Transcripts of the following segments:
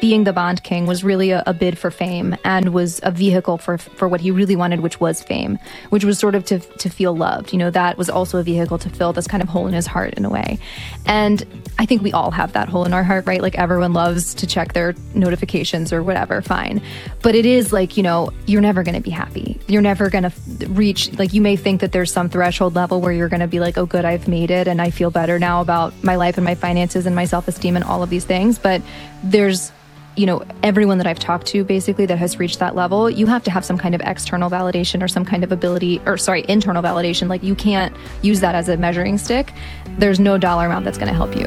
being the Bond King was really a, a, bid for fame and was a vehicle for for what he really wanted, which was fame, which was sort of to to feel loved. You know, that was also a vehicle to fill this kind of hole in his heart in a way. And I think we all have that hole in our heart, right? Like everyone loves to check their notifications or whatever, fine. But it is like, you know, you're never going to be happy. You're never going to reach like you may think that there's some threshold level where you're going to be like, "Oh good, I've made it and I feel better now about my life and my finances and my self-esteem and all of these things." But there's you know, everyone that I've talked to basically that has reached that level, you have to have some kind of external validation or some kind of ability, or sorry, internal validation. Like you can't use that as a measuring stick. There's no dollar amount that's going to help you.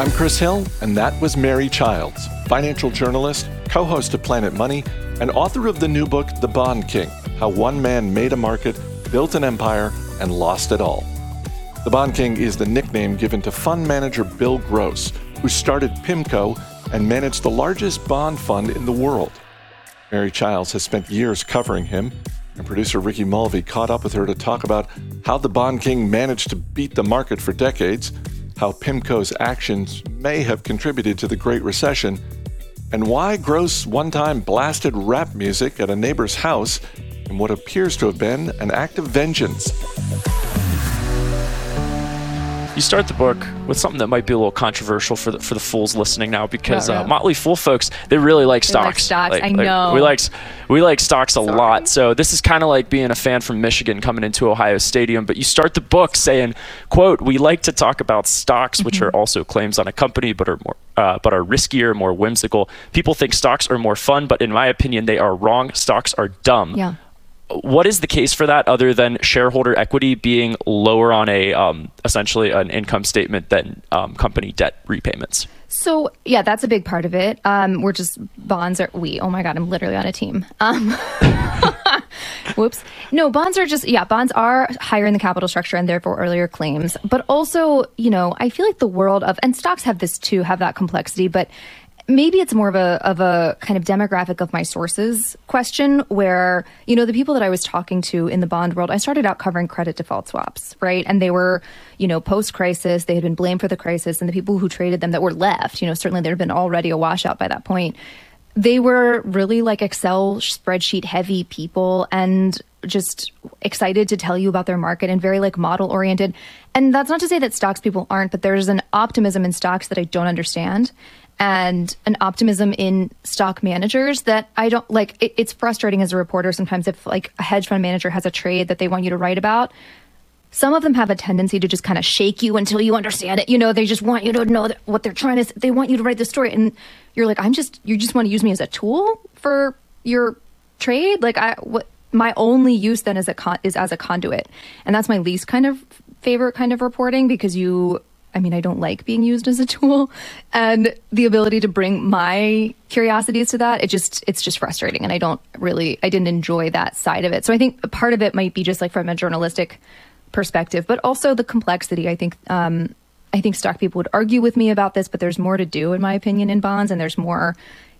I'm Chris Hill, and that was Mary Childs, financial journalist, co host of Planet Money, and author of the new book, The Bond King How One Man Made a Market, Built an Empire, and Lost It All. The Bond King is the nickname given to fund manager Bill Gross, who started PIMCO and managed the largest bond fund in the world. Mary Childs has spent years covering him, and producer Ricky Mulvey caught up with her to talk about how the Bond King managed to beat the market for decades, how PIMCO's actions may have contributed to the Great Recession, and why Gross one time blasted rap music at a neighbor's house in what appears to have been an act of vengeance. You start the book with something that might be a little controversial for the, for the fools listening now because uh, Motley Fool folks they really like stocks. Like stocks, like, I like, know. we like we like stocks a Sorry. lot. So this is kind of like being a fan from Michigan coming into Ohio Stadium. But you start the book saying, "quote We like to talk about stocks, mm-hmm. which are also claims on a company, but are more uh, but are riskier, more whimsical. People think stocks are more fun, but in my opinion, they are wrong. Stocks are dumb." Yeah what is the case for that other than shareholder equity being lower on a um, essentially an income statement than um, company debt repayments? So yeah, that's a big part of it. Um, we're just bonds are we. Oh my god, I'm literally on a team. Um, whoops. No, bonds are just yeah, bonds are higher in the capital structure and therefore earlier claims. But also, you know, I feel like the world of and stocks have this too, have that complexity. But maybe it's more of a of a kind of demographic of my sources question where you know the people that I was talking to in the bond world I started out covering credit default swaps right? And they were you know post crisis they had been blamed for the crisis and the people who traded them that were left you know certainly there had been already a washout by that point they were really like excel spreadsheet heavy people and just excited to tell you about their market and very like model oriented and that's not to say that stocks people aren't but there's an optimism in stocks that I don't understand and an optimism in stock managers that I don't like. It, it's frustrating as a reporter sometimes if like a hedge fund manager has a trade that they want you to write about. Some of them have a tendency to just kind of shake you until you understand it. You know, they just want you to know what they're trying to. They want you to write the story, and you're like, I'm just. You just want to use me as a tool for your trade. Like I, what my only use then is a con, is as a conduit, and that's my least kind of favorite kind of reporting because you I mean, I don't like being used as a tool and the ability to bring my curiosities to that, it just, it's just frustrating. And I don't really, I didn't enjoy that side of it. So I think part of it might be just like from a journalistic perspective, but also the complexity. I think, um, I think stock people would argue with me about this, but there's more to do, in my opinion, in bonds, and there's more,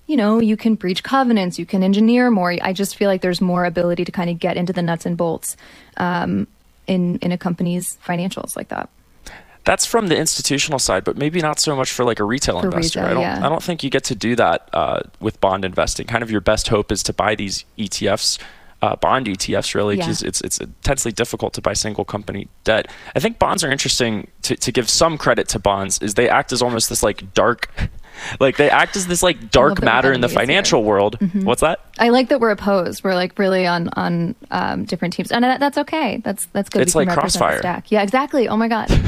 you know, you can breach covenants, you can engineer more. I just feel like there's more ability to kind of get into the nuts and bolts um, in in a company's financials like that that's from the institutional side, but maybe not so much for like a retail for investor. Retail, I don't yeah. I don't think you get to do that uh, with bond investing. Kind of your best hope is to buy these ETFs. Uh, bond ETFs really because yeah. it's it's intensely difficult to buy single company debt. I think bonds are interesting to, to give some credit to bonds is they act as almost this like dark like they act as this like dark matter in the financial world. Mm-hmm. What's that? I like that we're opposed. We're like really on on um, different teams, and that, that's okay. That's that's good. It's like crossfire. Yeah, exactly. Oh my god.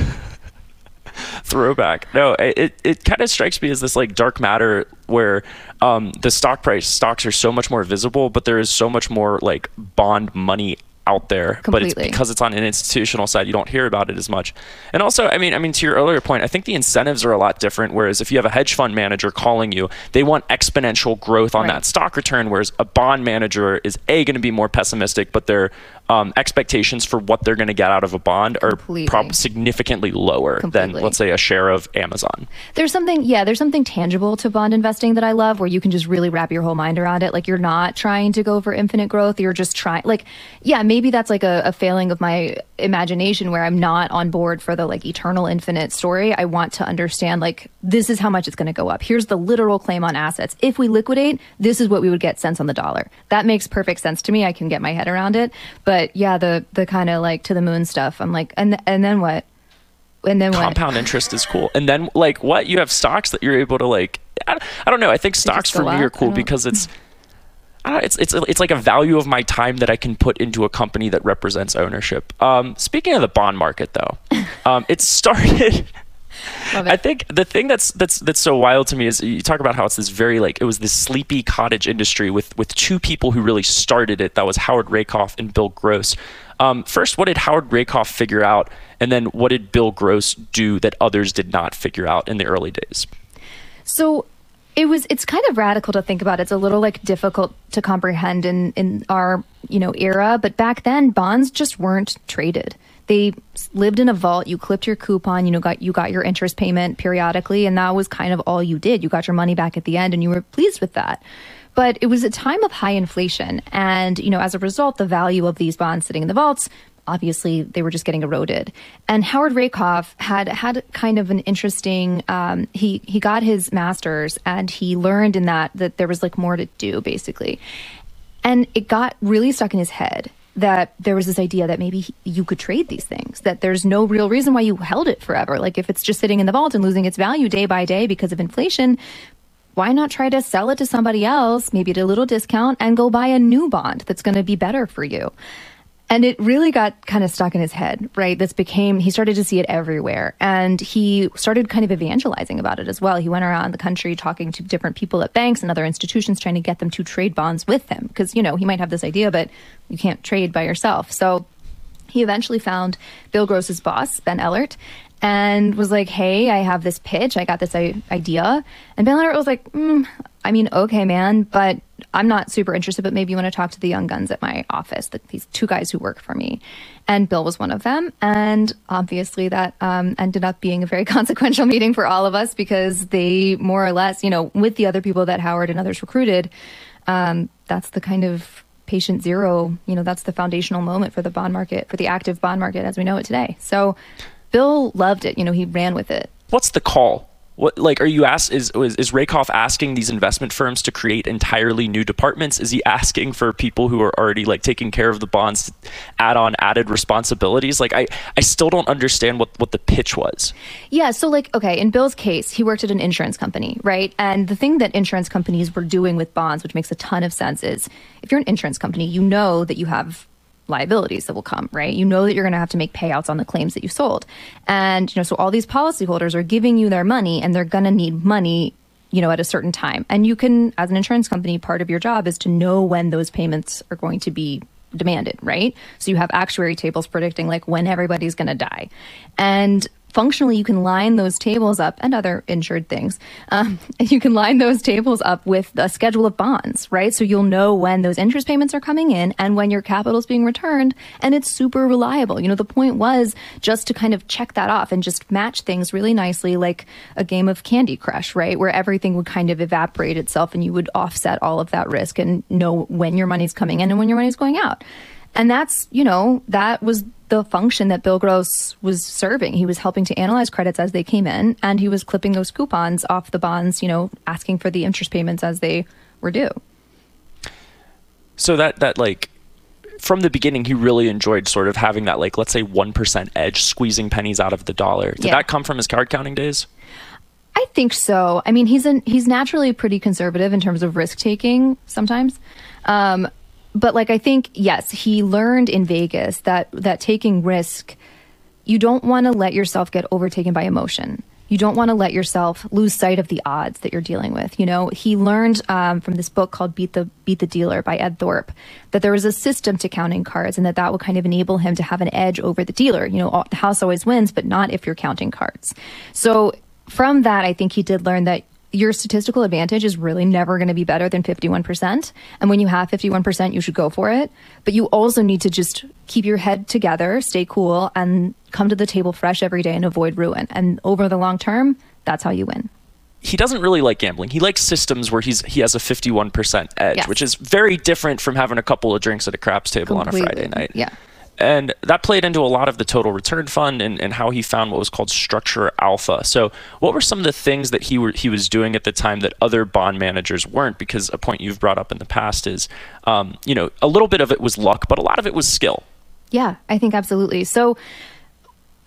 throwback. No, it, it kind of strikes me as this like dark matter where um, the stock price stocks are so much more visible, but there is so much more like bond money out there Completely. but it's because it's on an institutional side you don't hear about it as much and also i mean i mean to your earlier point i think the incentives are a lot different whereas if you have a hedge fund manager calling you they want exponential growth on right. that stock return whereas a bond manager is a going to be more pessimistic but they're um, expectations for what they're going to get out of a bond are prob- significantly lower Completely. than, let's say, a share of Amazon. There's something, yeah, there's something tangible to bond investing that I love where you can just really wrap your whole mind around it. Like you're not trying to go for infinite growth. You're just trying, like, yeah, maybe that's like a, a failing of my imagination where I'm not on board for the like eternal infinite story. I want to understand, like, this is how much it's going to go up. Here's the literal claim on assets. If we liquidate, this is what we would get cents on the dollar. That makes perfect sense to me. I can get my head around it. But yeah, the, the kind of like to the moon stuff, I'm like, and, and then what? And then what? Compound interest is cool. And then, like, what? You have stocks that you're able to, like, I, I don't know. I think stocks for me up? are cool because it's. I don't know, it's it's it's like a value of my time that I can put into a company that represents ownership. Um, speaking of the bond market, though, um, it started. I think the thing that's that's that's so wild to me is you talk about how it's this very like it was this sleepy cottage industry with with two people who really started it. That was Howard Rakoff and Bill Gross. Um, first, what did Howard Rakoff figure out, and then what did Bill Gross do that others did not figure out in the early days? So it was it's kind of radical to think about. It's a little like difficult to comprehend in in our, you know, era, but back then bonds just weren't traded. They lived in a vault. You clipped your coupon, you know, got you got your interest payment periodically, and that was kind of all you did. You got your money back at the end and you were pleased with that. But it was a time of high inflation and, you know, as a result the value of these bonds sitting in the vaults obviously they were just getting eroded. And Howard Rakoff had had kind of an interesting. Um, he he got his master's and he learned in that that there was like more to do basically, and it got really stuck in his head that there was this idea that maybe you could trade these things that there's no real reason why you held it forever like if it's just sitting in the vault and losing its value day by day because of inflation why not try to sell it to somebody else, maybe at a little discount, and go buy a new bond that's going to be better for you? And it really got kind of stuck in his head, right? This became, he started to see it everywhere. And he started kind of evangelizing about it as well. He went around the country talking to different people at banks and other institutions, trying to get them to trade bonds with him. Because, you know, he might have this idea, but you can't trade by yourself. So he eventually found Bill Gross's boss, Ben Ellert, and was like, "Hey, I have this pitch. I got this idea." And Ben Ellert was like, mm, "I mean, okay, man, but I'm not super interested. But maybe you want to talk to the young guns at my office, the, these two guys who work for me." And Bill was one of them, and obviously that um, ended up being a very consequential meeting for all of us because they more or less, you know, with the other people that Howard and others recruited, um, that's the kind of patient zero you know that's the foundational moment for the bond market for the active bond market as we know it today so bill loved it you know he ran with it What's the call? What like are you ask is is, is Rakoff asking these investment firms to create entirely new departments? Is he asking for people who are already like taking care of the bonds to add on added responsibilities? Like I I still don't understand what what the pitch was. Yeah, so like okay, in Bill's case, he worked at an insurance company, right? And the thing that insurance companies were doing with bonds, which makes a ton of sense, is if you're an insurance company, you know that you have liabilities that will come, right? You know that you're going to have to make payouts on the claims that you sold. And you know, so all these policyholders are giving you their money and they're going to need money you know, at a certain time. And you can, as an insurance company, part of your job is to know when those payments are going to be demanded, right? So you have actuary tables predicting like when everybody's going to die. And functionally, you can line those tables up and other insured things. Um, you can line those tables up with a schedule of bonds, right? So you'll know when those interest payments are coming in and when your capital is being returned. And it's super reliable. You know, the point was just to kind of check that off and just match things really nicely, like a game of Candy Crush, right? Where everything would kind of evaporate itself and you would offset all of that risk and know when your money's coming in and when your money's going out. And that's, you know, that was the function that Bill Gross was serving. He was helping to analyze credits as they came in, and he was clipping those coupons off the bonds, you know, asking for the interest payments as they were due. So that that like from the beginning he really enjoyed sort of having that like let's say 1% edge squeezing pennies out of the dollar. Did Yeah. that come from his card counting days? I think so. I mean, he's an, he's naturally pretty conservative in terms of risk taking sometimes. Um, but like I think yes, he learned in Vegas that that taking risk, you don't want to let yourself get overtaken by emotion. You don't want to let yourself lose sight of the odds that you're dealing with. You know, he learned um, from this book called "Beat the Beat the Dealer" by Ed Thorp that there was a system to counting cards, and that that would kind of enable him to have an edge over the dealer. You know, all- the house always wins, but not if you're counting cards. So from that, I think he did learn that your statistical advantage is really never going to be better than 51%. And when you have 51%, you should go for it. But you also need to just keep your head together, stay cool, and come to the table fresh every day and avoid ruin. And over the long term, that's how you win he doesn't really like gambling. He likes systems where he's he has a 51% edge, yes. which is very different from having a couple of drinks at a craps table Completely. on a Friday night. Yeah. And that played into a lot of the total return fund and, and how he found what was called structure alpha. So, what were some of the things that he were he was doing at the time that other bond managers weren't? Because a point you've brought up in the past is, um, you know, a little bit of it was luck, but a lot of it was skill. Yeah, I think absolutely. So,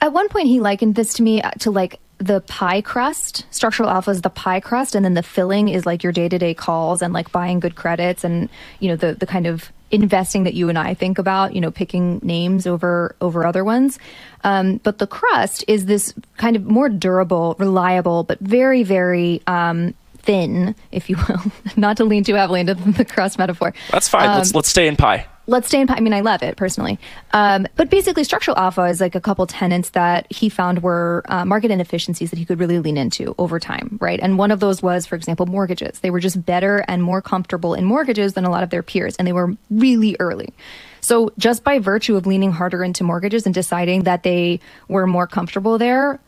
at one point, he likened this to me uh, to like the pie crust. Structural alpha is the pie crust, and then the filling is like your day to day calls and like buying good credits and you know the the kind of investing that you and I think about, you know, picking names over over other ones. Um, but the crust is this kind of more durable, reliable, but very, very um, thin, if you will. Not to lean too heavily into the crust metaphor. That's fine. Um, let's let's stay in pie let's stay in. I mean, I love it personally. Um, but basically, structural alpha is like a couple tenants that he found were uh, market inefficiencies that he could really lean into over time, right? And one of those was, for example, mortgages. They were just better and more comfortable in mortgages than a lot of their peers, and they were really early. So just by virtue of leaning harder into mortgages and deciding that they were more comfortable there,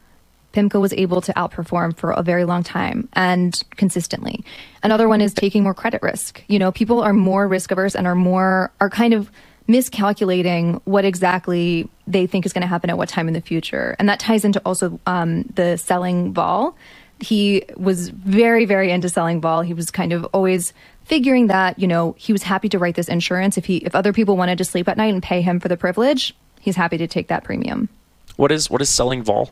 PIMCO was able to outperform for a very long time and consistently. Another one is taking more credit risk. You know, people are more risk averse and are more, are kind of miscalculating what exactly they think is going to happen at what time in the future. And that ties into also um, the selling vol. He was very, very into selling vol. He was kind of always figuring that, you know, he was happy to write this insurance. If he, if other people wanted to sleep at night and pay him for the privilege, he's happy to take that premium. What is, what is selling vol?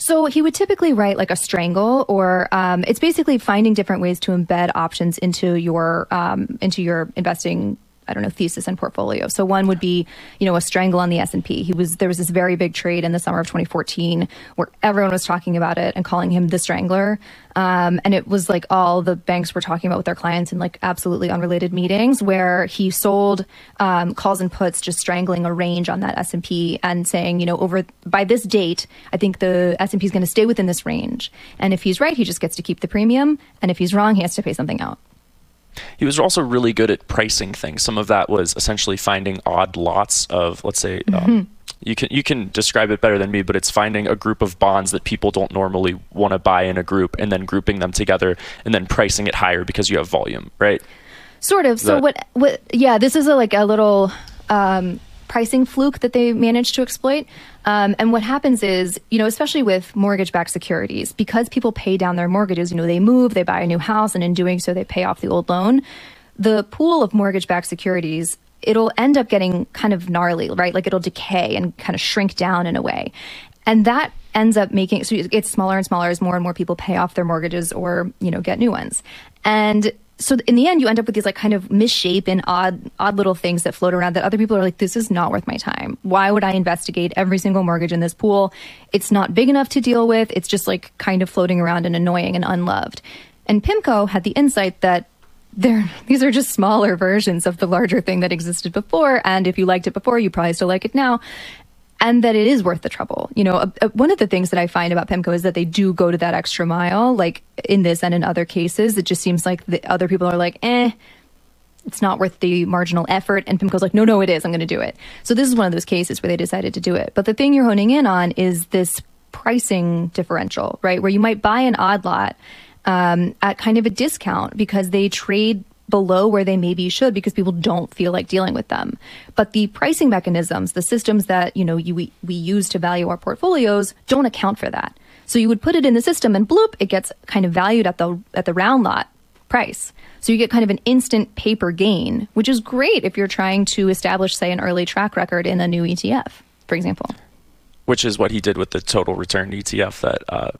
So he would typically write like a strangle, or um, it's basically finding different ways to embed options into your um, into your investing I don't know thesis and portfolio. So one would be, you know, a strangle on the S and P. He was there was this very big trade in the summer of 2014 where everyone was talking about it and calling him the strangler. Um, and it was like all the banks were talking about with their clients in like absolutely unrelated meetings where he sold um, calls and puts, just strangling a range on that S and saying, you know, over by this date, I think the S and P is going to stay within this range. And if he's right, he just gets to keep the premium, and if he's wrong, he has to pay something out. He was also really good at pricing things. Some of that was essentially finding odd lots of, let's say, um, mm-hmm. um, you can you can describe it better than me, but it's finding a group of bonds that people don't normally want to buy in a group, and then grouping them together, and then pricing it higher because you have volume, right? Sort of. Is so that- what? What? Yeah, this is a, like a little. Um, pricing fluke that they managed to exploit. Um, and what happens is, you know, especially with mortgage backed securities, because people pay down their mortgages, you know, they move, they buy a new house, and in doing so, they pay off the old loan. The pool of mortgage backed securities it'll end up getting kind of gnarly, right? Like it'll decay and kind of shrink down in a way. And that ends up making so it smaller and smaller as more and more people pay off their mortgages or, you know, get new ones. And so in the end you end up with these like kind of misshapen odd odd little things that float around that other people are like this is not worth my time. Why would i investigate every single mortgage in this pool? It's not big enough to deal with. It's just like kind of floating around and annoying and unloved. And pimco had the insight that there these are just smaller versions of the larger thing that existed before and if you liked it before you probably still like it now and that it is worth the trouble. You know, uh, uh, one of the things that I find about PIMCO is that they do go to that extra mile. Like in this and in other cases, it just seems like the other people are like, eh, it's not worth the marginal effort. And PIMCO's like, no, no, it is. I'm going to do it. So this is one of those cases where they decided to do it. But the thing you're honing in on is this pricing differential, right? Where you might buy an odd lot um, at kind of a discount because they trade below where they maybe should because people don't feel like dealing with them. But the pricing mechanisms, the systems that, you know, you, we, we use to value our portfolios don't account for that. So you would put it in the system and bloop, it gets kind of valued at the at the round lot price. So you get kind of an instant paper gain, which is great if you're trying to establish, say, an early track record in a new ETF, for example. Which is what he did with the total return ETF that uh,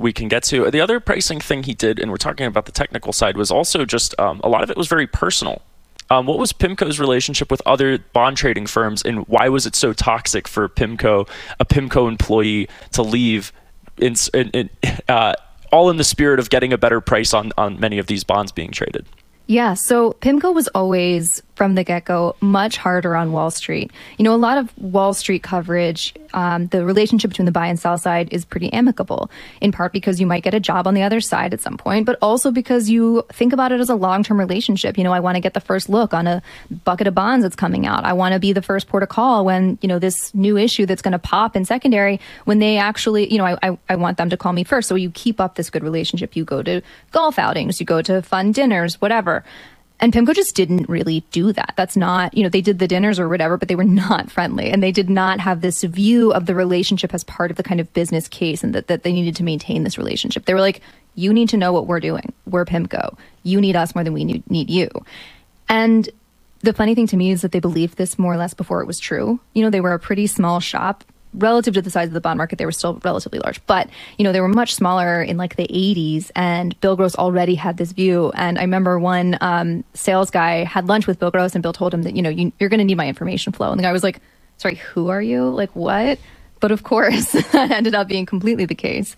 we can get to. The other pricing thing he did, and we're talking about the technical side, was also just um, a lot of it was very personal. Um, what was PIMCO's relationship with other bond trading firms, and why was it so toxic for PIMCO, a PIMCO employee, to leave in, in, in uh, all in the spirit of getting a better price on, on many of these bonds being traded? Yeah, so PIMCO was always from the get go much harder on Wall Street. You know, a lot of Wall Street coverage, um, the relationship between the buy and sell side is pretty amicable, in part because you might get a job on the other side at some point, but also because you think about it as a long term relationship. You know, I want to get the first look on a bucket of bonds that's coming out. I want to be the first port of call when, you know, this new issue that's going to pop in secondary, when they actually, you know, I, I, I want them to call me first. So you keep up this good relationship. You go to golf outings, you go to fun dinners, whatever. And PIMCO just didn't really do that. That's not, you know, they did the dinners or whatever, but they were not friendly. And they did not have this view of the relationship as part of the kind of business case and that, that they needed to maintain this relationship. They were like, you need to know what we're doing. We're PIMCO. You need us more than we need you. And the funny thing to me is that they believed this more or less before it was true. You know, they were a pretty small shop relative to the size of the bond market, they were still relatively large. But, you know, they were much smaller in like the 80s, and Bill Gross already had this view. And I remember one um, sales guy had lunch with Bill Gross, and Bill told him that, you know, you, you're going to need my information flow. And the guy was like, sorry, who are you? Like, what? But of course, that ended up being completely the case.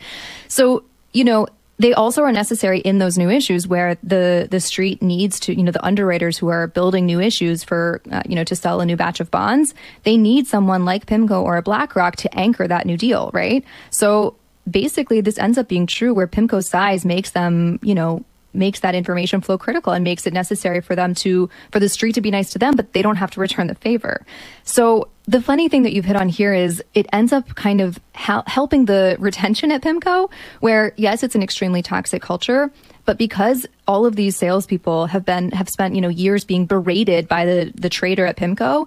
So, you know, they also are necessary in those new issues where the the street needs to you know the underwriters who are building new issues for uh, you know to sell a new batch of bonds they need someone like pimco or a blackrock to anchor that new deal right? So basically this ends up being true where pimco's size makes them you know makes that information flow critical and makes it necessary for them to for the street to be nice to them but they don't have to return the favor. So the funny thing that you've hit on here is it ends up kind of ha- helping the retention at pimco where yes it's an extremely toxic culture but because all of these salespeople have been have spent you know years being berated by the the trader at pimco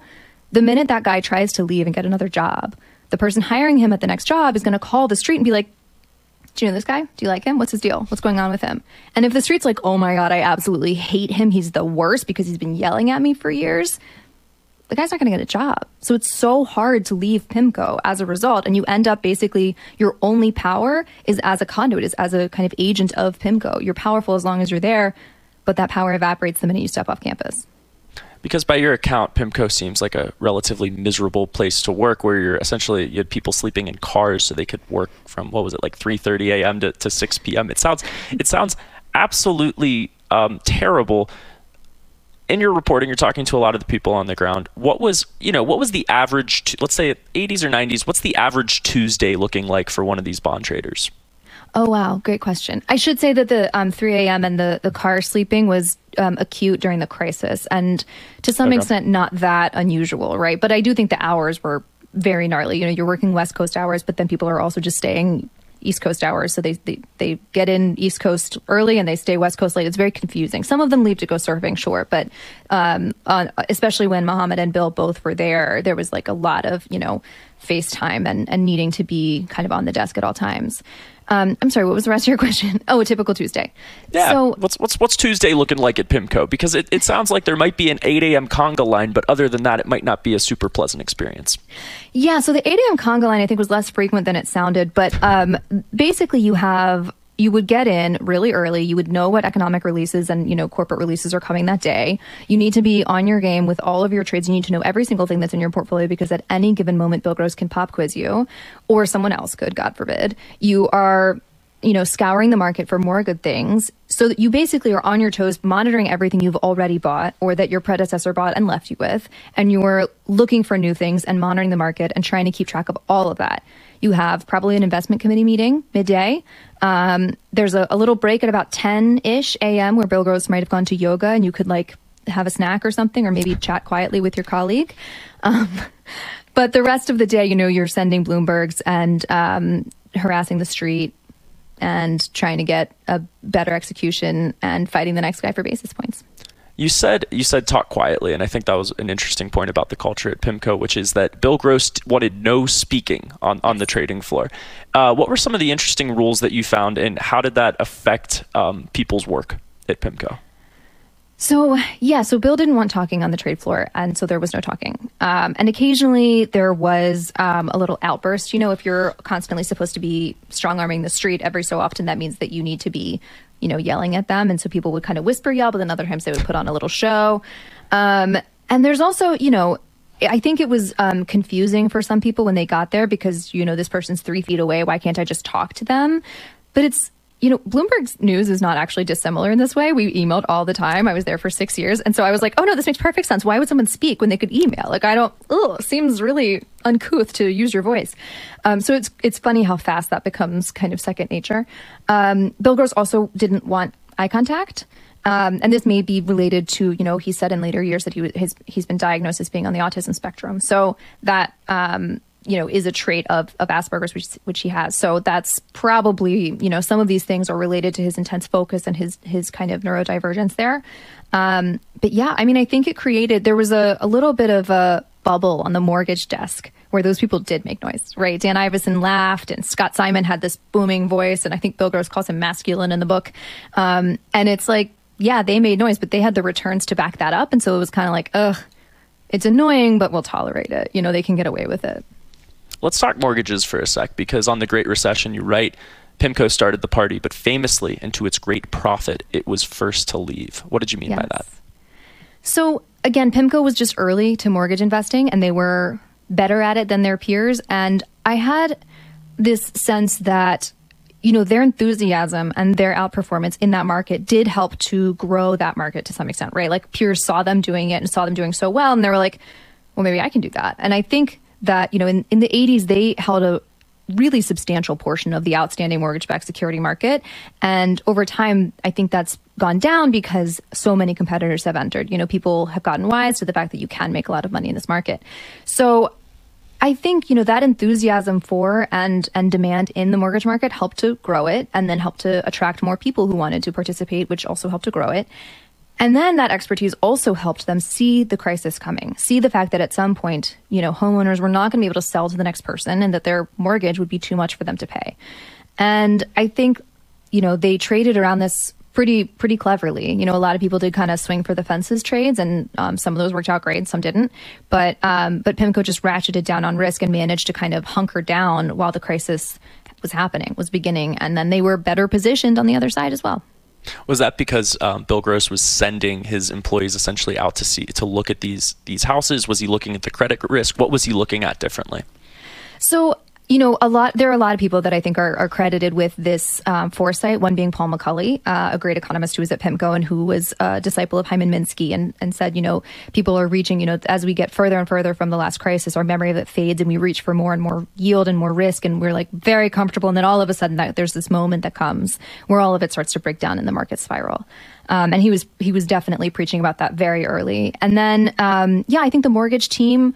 the minute that guy tries to leave and get another job the person hiring him at the next job is going to call the street and be like do you know this guy? Do you like him? What's his deal? What's going on with him? And if the street's like, oh my God, I absolutely hate him. He's the worst because he's been yelling at me for years. The guy's not going to get a job. So it's so hard to leave PIMCO as a result. And you end up basically, your only power is as a conduit, is as a kind of agent of PIMCO. You're powerful as long as you're there, but that power evaporates the minute you step off campus because by your account, PIMCO seems like a relatively miserable place to work, where you're essentially you had people sleeping in cars so they could work from what was it like 3:30 a.m. To, to 6 p.m. It sounds it sounds absolutely um, terrible. In your reporting, you're talking to a lot of the people on the ground. What was you know what was the average? Let's say 80s or 90s. What's the average Tuesday looking like for one of these bond traders? Oh wow, great question. I should say that the um, 3 a.m. and the the car sleeping was um, acute during the crisis, and to some okay. extent not that unusual, right? But I do think the hours were very gnarly. You know, you're working West Coast hours, but then people are also just staying East Coast hours. So they, they, they get in East Coast early and they stay West Coast late. It's very confusing. Some of them leave to go surfing, sure, but um, on, especially when Mohamed and Bill both were there, there was like a lot of you know FaceTime and and needing to be kind of on the desk at all times. Um, I'm sorry, what was the rest of your question? Oh, a typical Tuesday. Yeah. So, what's what's what's Tuesday looking like at Pimco? Because it, it sounds like there might be an 8 a.m. conga line, but other than that, it might not be a super pleasant experience. Yeah. So the 8 a.m. conga line, I think, was less frequent than it sounded, but um, basically, you have you would get in really early. You would know what economic releases and, you know, corporate releases are coming that day. You need to be on your game with all of your trades. You need to know every single thing that's in your portfolio because at any given moment, Bill Gross can pop quiz you or someone else could, God forbid. You are you know, scouring the market for more good things so that you basically are on your toes monitoring everything you've already bought or that your predecessor bought and left you with. And you're looking for new things and monitoring the market and trying to keep track of all of that. You have probably an investment committee meeting midday. Um, there's a, a little break at about 10 ish a.m. where Bill Gross might have gone to yoga and you could like have a snack or something or maybe chat quietly with your colleague. Um, but the rest of the day, you know, you're sending Bloombergs and um, harassing the street and trying to get a better execution and fighting the next guy for basis points. You said you said talk quietly, and I think that was an interesting point about the culture at Pimco, which is that Bill Gross wanted no speaking on, on the trading floor. Uh, what were some of the interesting rules that you found, and how did that affect um, people's work at Pimco? So, yeah, so Bill didn't want talking on the trade floor, and so there was no talking. Um, and occasionally there was um, a little outburst. You know, if you're constantly supposed to be strong arming the street, every so often that means that you need to be, you know, yelling at them. And so people would kind of whisper yell, but then other times they would put on a little show. Um, and there's also, you know, I think it was um, confusing for some people when they got there because, you know, this person's three feet away. Why can't I just talk to them? But it's you know, Bloomberg's news is not actually dissimilar in this way. We emailed all the time. I was there for six years. And so I was like, oh no, this makes perfect sense. Why would someone speak when they could email? Like, I don't, ugh, seems really uncouth to use your voice. Um, so it's, it's funny how fast that becomes kind of second nature. Um, Bill Gross also didn't want eye contact. Um, and this may be related to, you know, he said in later years that he was, his, he's been diagnosed as being on the autism spectrum. So that, um, you know, is a trait of, of Asperger's, which, which he has. So that's probably, you know, some of these things are related to his intense focus and his, his kind of neurodivergence there. Um, but yeah, I mean, I think it created, there was a, a little bit of a bubble on the mortgage desk where those people did make noise, right? Dan Ivascyn laughed and Scott Simon had this booming voice. And I think Bill Gross calls him masculine in the book. Um, and it's like, yeah, they made noise, but they had the returns to back that up. And so it was kind of like, ugh, it's annoying, but we'll tolerate it. You know, they can get away with it. Let's talk mortgages for a sec, because on the Great Recession, you write, PIMCO started the party, but famously, and to its great profit, it was first to leave. What did you mean yes. by that? So, again, PIMCO was just early to mortgage investing, and they were better at it than their peers. And I had this sense that you know, their enthusiasm and their outperformance in that market did help to grow that market to some extent, right? Like peers saw them doing it and saw them doing so well, and they were like, well, maybe I can do that. And I think that, you know, in, in the 80s, they held a really substantial portion of the outstanding mortgage backed security market. And over time, I think that's gone down because so many competitors have entered. You know, people have gotten wise to the fact that you can make a lot of money in this market. So I think you know that enthusiasm for and and demand in the mortgage market helped to grow it, and then helped to attract more people who wanted to participate, which also helped to grow it. And then that expertise also helped them see the crisis coming, see the fact that at some point, you know, homeowners were not going to be able to sell to the next person, and that their mortgage would be too much for them to pay. And I think, you know, they traded around this pretty pretty cleverly. You know, a lot of people did kind of swing for the fences trades, and um, some of those worked out great, some didn't. But um, but PIMCO just ratcheted down on risk and managed to kind of hunker down while the crisis was happening, was beginning, and then they were better positioned on the other side as well. Was that because um, Bill Gross was sending his employees essentially out to see to look at these these houses? Was he looking at the credit risk? What was he looking at differently? So you know, a lot. There are a lot of people that I think are, are credited with this um, foresight. One being Paul McCulley, uh, a great economist who was at PIMCO and who was a disciple of Hyman Minsky, and and said, you know, people are reaching, you know, as we get further and further from the last crisis, our memory of it fades, and we reach for more and more yield and more risk, and we're like very comfortable, and then all of a sudden, that, there's this moment that comes where all of it starts to break down in the market spiral. Um, and he was he was definitely preaching about that very early. And then, um, yeah, I think the mortgage team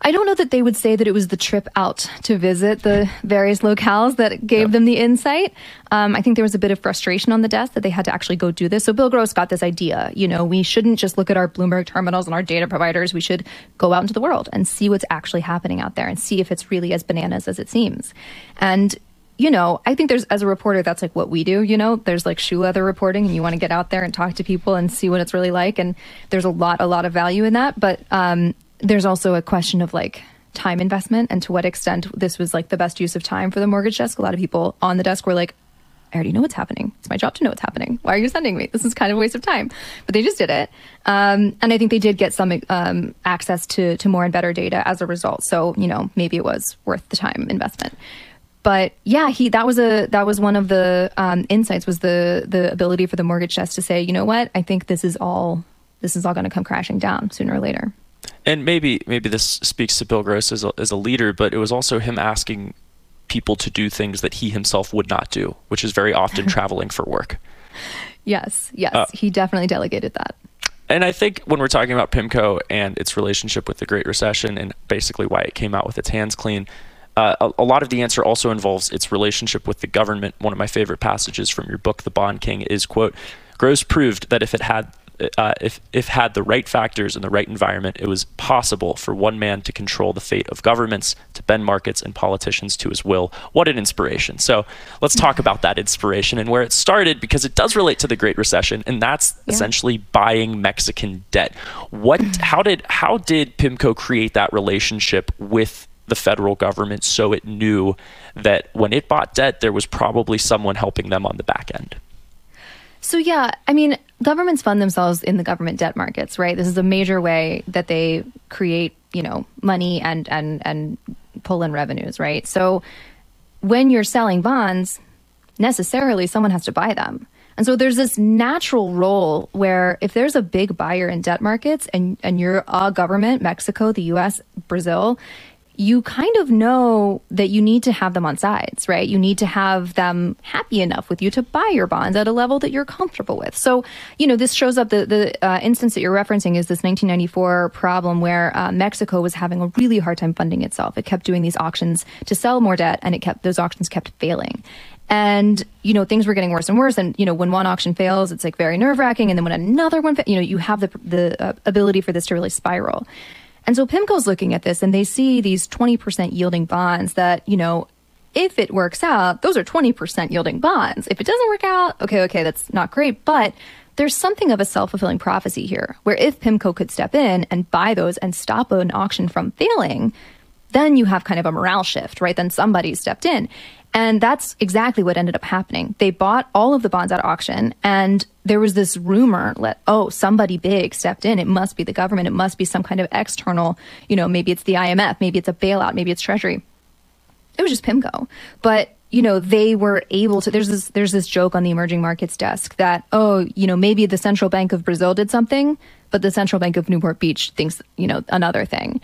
I don't know that they would say that it was the trip out to visit the various locales that gave them the insight. Um, I think there was a bit of frustration on the desk that they had to actually go do this. So Bill Gross got this idea. You know, we shouldn't just look at our Bloomberg terminals and our data providers. We should go out into the world and see what's actually happening out there and see if it's really as bananas as it seems. And you know, I think there's, as a reporter, that's like what we do. You know, there's like shoe leather reporting, and you want to get out there and talk to people and see what it's really like. And there's a lot, a lot of value in that. But um, there's also a question of like time investment and to what extent this was like the best use of time for the mortgage desk. A lot of people on the desk were like, I already know what's happening. It's my job to know what's happening. Why are you sending me? This is kind of a waste of time. But they just did it. Um, and I think they did get some um, access to, to more and better data as a result. So, you know, maybe it was worth the time investment. But yeah, he that was a that was one of the um, insights was the the ability for the mortgage desk to say, you know what, I think this is all this is all going to come crashing down sooner or later and maybe maybe this speaks to Bill Gross as a, as a leader, but it was also him asking people to do things that he himself would not do, which is very often traveling for work. Yes, yes, uh, he definitely delegated that. And I think when we're talking about PIMCO and its relationship with the Great Recession and basically why it came out with its hands clean, uh, a, a, lot of the answer also involves its relationship with the government. One of my favorite passages from your book, The Bond King, is quote, Gross proved that if it had uh, if, if had the right factors and the right environment, it was possible for one man to control the fate of governments, to bend markets and politicians to his will. What an inspiration. So let's talk about that inspiration and where it started because it does relate to the Great Recession, and that's yeah. essentially buying Mexican debt. What how did how did PIMCO create that relationship with the federal government so it knew that when it bought debt, there was probably someone helping them on the back end? So, yeah, I mean, governments fund themselves in the government debt markets, right? This is a major way that they create, you know, money and, and, and pull in revenues, right? So, when you're selling bonds, necessarily someone has to buy them. And so there's this natural role where if there's a big buyer in debt markets and, and you're a government, Mexico, the US, Brazil, you kind of know that you need to have them on sides, right? You need to have them happy enough with you to buy your bonds at a level that you're comfortable with. So, you know, this shows up the, the uh, instance that you're referencing is this 1994 problem where uh, Mexico was having a really hard time funding itself. It kept doing these auctions to sell more debt and it kept, those auctions kept failing. And, you know, things were getting worse and worse. And, you know, when one auction fails, it's like very nerve wracking. And then when another one, fa- you know, you have the, the uh, ability for this to really spiral. And so PIMCO's looking at this and they see these 20% yielding bonds that, you know, if it works out, those are 20% yielding bonds. If it doesn't work out, okay, okay, that's not great. But there's something of a self fulfilling prophecy here where if PIMCO could step in and buy those and stop an auction from failing, then you have kind of a morale shift, right? Then somebody stepped in. And that's exactly what ended up happening. They bought all of the bonds at auction, and there was this rumor that, oh, somebody big stepped in. It must be the government. It must be some kind of external, you know, maybe it's the IMF, maybe it's a bailout, maybe it's Treasury. It was just PIMCO. But you know they were able to there's this there's this joke on the emerging markets desk that oh you know maybe the central bank of brazil did something but the central bank of newport beach thinks you know another thing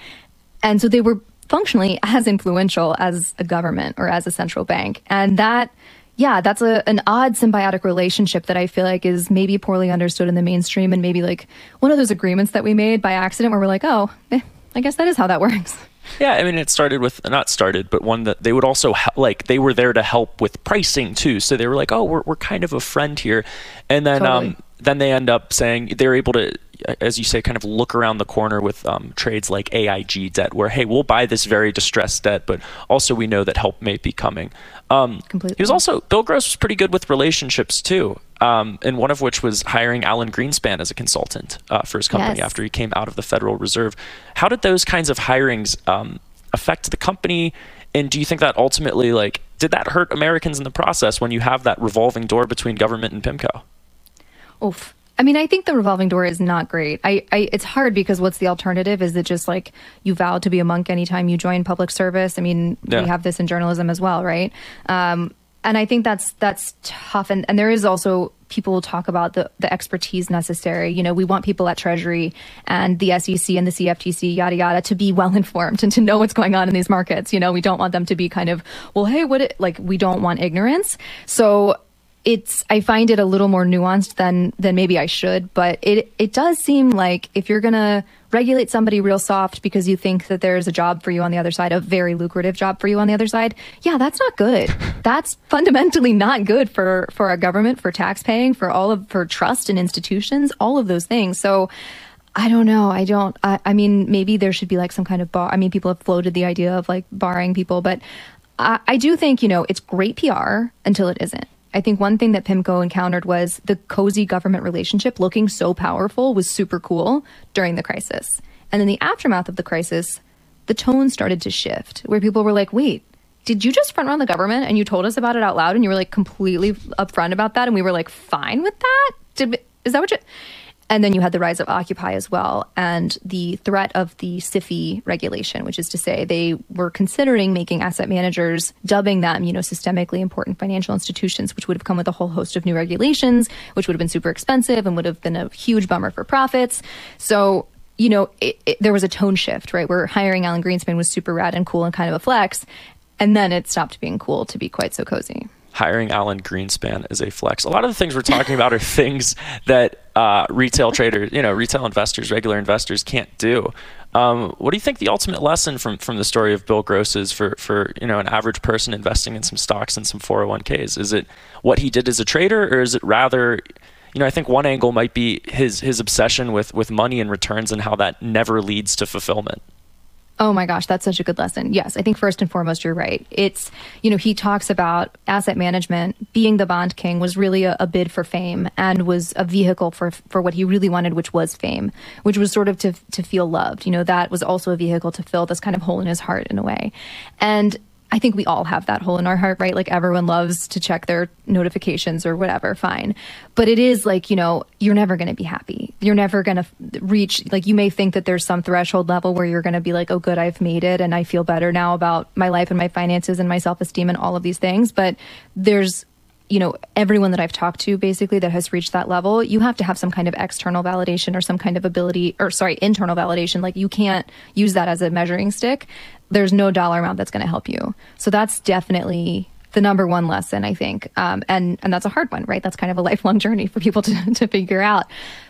and so they were functionally as influential as a government or as a central bank. And that, yeah, that's a, an odd symbiotic relationship that I feel like is maybe poorly understood in the mainstream and maybe like one of those agreements that we made by accident where we're like, oh, eh, I guess that is how that works. Yeah, I mean, it started with not started, but one that they would also like they were there to help with pricing too. So they were like, oh, we're we're kind of a friend here, and then totally. um, then they end up saying they're able to as you say, kind of look around the corner with um, trades like AIG debt, where hey, we'll buy this very distressed debt, but also we know that help may be coming. Um, Completely. He was also Bill Gross was pretty good with relationships too, um, and one of which was hiring Alan Greenspan as a consultant uh, for his company yes. after he came out of the Federal Reserve. How did those kinds of hirings um, affect the company? And do you think that ultimately, like, did that hurt Americans in the process when you have that revolving door between government and PIMCO? Oof. I mean, I think the revolving door is not great. I, I, it's hard because what's the alternative? Is it just like you vow to be a monk anytime you join public service? I mean, yeah. we have this in journalism as well, right? Um, and I think that's that's tough. And, and there is also people talk about the, the expertise necessary. You know, we want people at Treasury and the SEC and the CFTC, yada yada, to be well informed and to know what's going on in these markets. You know, we don't want them to be kind of, well, hey, what? It, like, we don't want ignorance. So it's I find it a little more nuanced than than maybe I should, but it it does seem like if you're gonna regulate somebody real soft because you think that there's a job for you on the other side, a very lucrative job for you on the other side, yeah, that's not good. that's fundamentally not good for for our government, for tax paying, for all of for trust in institutions, all of those things. So I don't know. I don't. I, I mean, maybe there should be like some kind of bar. I mean, people have floated the idea of like barring people, but I, I do think you know it's great PR until it isn't I think one thing that PIMCO encountered was the cozy government relationship looking so powerful was super cool during the crisis. And in the aftermath of the crisis, the tone started to shift where people were like, wait, did you just front run the government and you told us about it out loud and you were like completely upfront about that and we were like fine with that? Did is that what you and then you had the rise of Occupy as well, and the threat of the SIFI regulation, which is to say they were considering making asset managers, dubbing them, you know, systemically important financial institutions, which would have come with a whole host of new regulations, which would have been super expensive and would have been a huge bummer for profits. So you know, it, it, there was a tone shift, right? Where hiring Alan Greenspan was super rad and cool and kind of a flex. And then it stopped being cool to be quite so cozy hiring Alan Greenspan is a flex. A lot of the things we're talking about are things that uh, retail traders, you know, retail investors, regular investors can't do. Um, what do you think the ultimate lesson from, from the story of Bill Gross is for, for you know an average person investing in some stocks and some 401ks? Is it what he did as a trader, or is it rather, you know, I think one angle might be his his obsession with with money and returns and how that never leads to fulfillment. Oh my gosh, that's such a good lesson. Yes, I think first and foremost, you're right. It's, you know, he talks about asset management being the bond king was really a, a, bid for fame and was a vehicle for for what he really wanted, which was fame, which was sort of to to feel loved. You know, that was also a vehicle to fill this kind of hole in his heart in a way. And I think we all have that hole in our heart, right? Like everyone loves to check their notifications or whatever, fine. But it is like, you know, you're never going to be happy. You're never going to reach, like, you may think that there's some threshold level where you're going to be like, oh, good, I've made it and I feel better now about my life and my finances and my self esteem and all of these things. But there's you know, everyone that I've talked to basically that has reached that level, you have to have some kind of external validation or some kind of ability, or sorry, internal validation. Like you can't use that as a measuring stick. There's no dollar amount that's going to help you. So that's definitely the number one lesson, I think. Um, and, and that's a hard one, right? That's kind of a lifelong journey for people to, to figure out.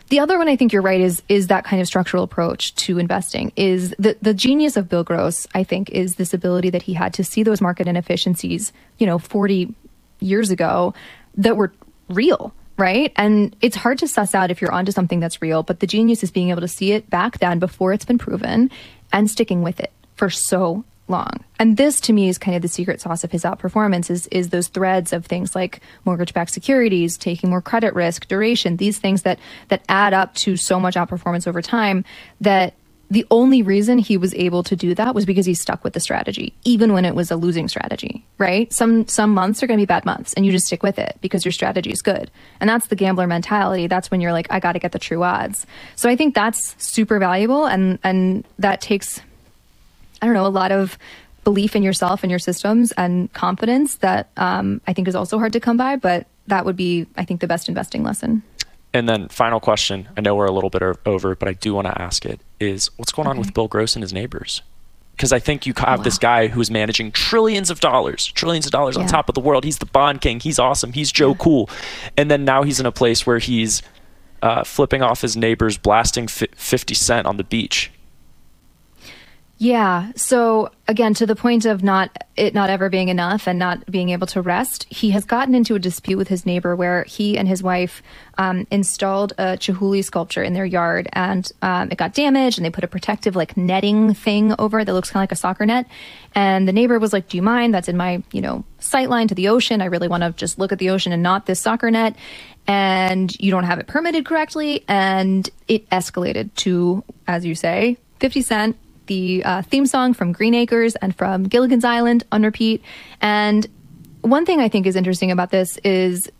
The other one I think you're right is is that kind of structural approach to investing. Is the the genius of Bill Gross, I think, is this ability that he had to see those market inefficiencies, you know, 40 years ago that were real, right? And it's hard to suss out if you're onto something that's real, but the genius is being able to see it back then before it's been proven and sticking with it for so long. And this to me is kind of the secret sauce of his outperformance is is those threads of things like mortgage-backed securities, taking more credit risk, duration, these things that that add up to so much outperformance over time that the only reason he was able to do that was because he stuck with the strategy, even when it was a losing strategy, right? Some some months are going to be bad months, and you just stick with it because your strategy is good, and that's the gambler mentality. That's when you're like, I got to get the true odds. So I think that's super valuable, and and that takes, I don't know, a lot of belief in yourself and your systems and confidence that um, I think is also hard to come by, but that would be, I think, the best investing lesson. And then final question. I know we're a little bit over, but I do want to ask it is what's going on with Bill Gross and his neighbors? Because I think you have wow. this guy who's managing trillions of dollars, trillions of dollars yeah. on top of the world. He's the bond king. He's awesome. He's Joe yeah. Cool. And then now he's in a place where he's uh, flipping off his neighbors, blasting 50 Cent on the beach. Yeah. So again, to the point of not it not ever being enough and not being able to rest, he has gotten into a dispute with his neighbor where he and his wife um, installed a Chihuly sculpture in their yard, and um, it got damaged, and they put a protective like netting thing over it that looks kind of like a soccer net. And the neighbor was like, "Do you mind? That's in my you know sight line to the ocean. I really want to just look at the ocean and not this soccer net." And you don't have it permitted correctly, and it escalated to, as you say, 50 cent the uh, theme song from Green Acres and from Gilligan's Island on repeat. And one thing I think is interesting about this is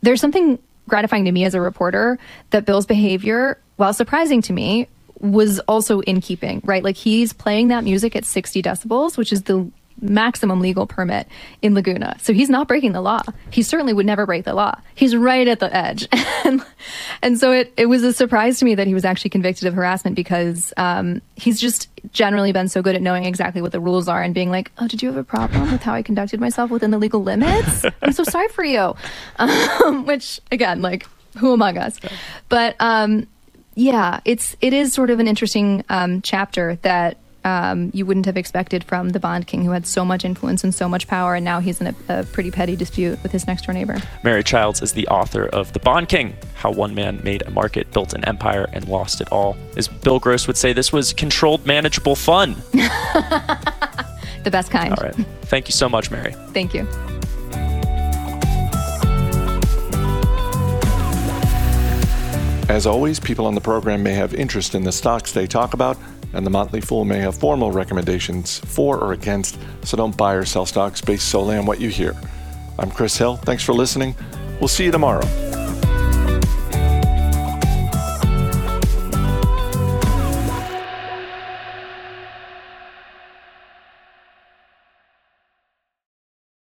there's something gratifying to me as a reporter that Bill's behavior, while surprising to me, was also in keeping, right? Like he's playing that music at 60 decibels, which is the maximum legal permit in Laguna. So he's not breaking the law. He certainly would never break the law. He's right at the edge. and, and so it, it was a surprise to me that he was actually convicted of harassment because um, he's just generally been so good at knowing exactly what the rules are and being like, oh, did you have a problem with how I conducted myself within the legal limits? I'm so sorry for you. Um, which, again, like, who among us? But um, yeah, it's it is sort of an interesting um, chapter that um, you wouldn't have expected from the Bond King, who had so much influence and so much power, and now he's in a, a pretty petty dispute with his next door neighbor. Mary Childs is the author of The Bond King How One Man Made a Market, Built an Empire, and Lost It All. As Bill Gross would say, this was controlled, manageable fun. the best kind. All right. Thank you so much, Mary. Thank you. As always, people on the program may have interest in the stocks they talk about and the Motley Fool may have formal recommendations for or against, so don't buy or sell stocks based solely on what you hear. I'm Chris Hill. Thanks for listening. We'll see you tomorrow.